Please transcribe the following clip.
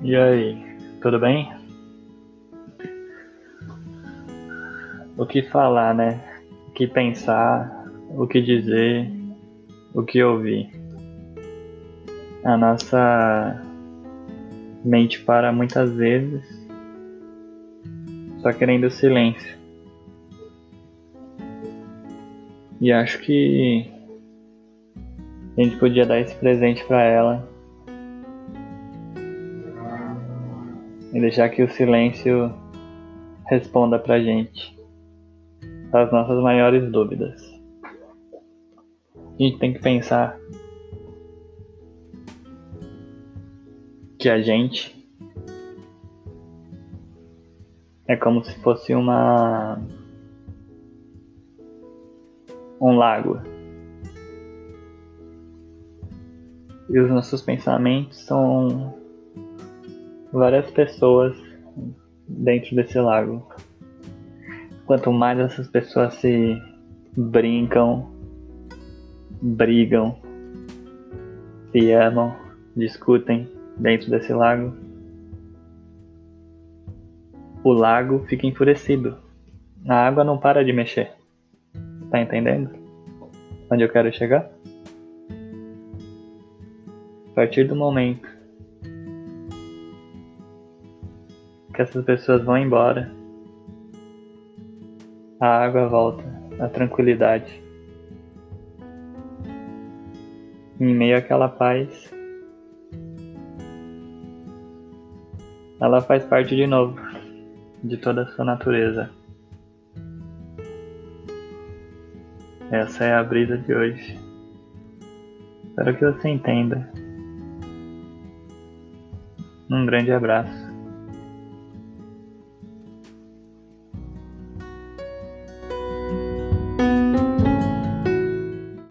E aí, tudo bem? O que falar, né? O que pensar, o que dizer, o que ouvir. A nossa mente para muitas vezes só querendo silêncio. E acho que a gente podia dar esse presente para ela e deixar que o silêncio responda pra gente as nossas maiores dúvidas. A gente tem que pensar que a gente é como se fosse uma um lago. E os nossos pensamentos são várias pessoas dentro desse lago. Quanto mais essas pessoas se brincam, brigam, se amam, discutem dentro desse lago, o lago fica enfurecido. A água não para de mexer. Tá entendendo? Onde eu quero chegar? A partir do momento que essas pessoas vão embora, a água volta, a tranquilidade. Em meio àquela paz, ela faz parte de novo de toda a sua natureza. Essa é a brisa de hoje. Espero que você entenda. Um grande abraço.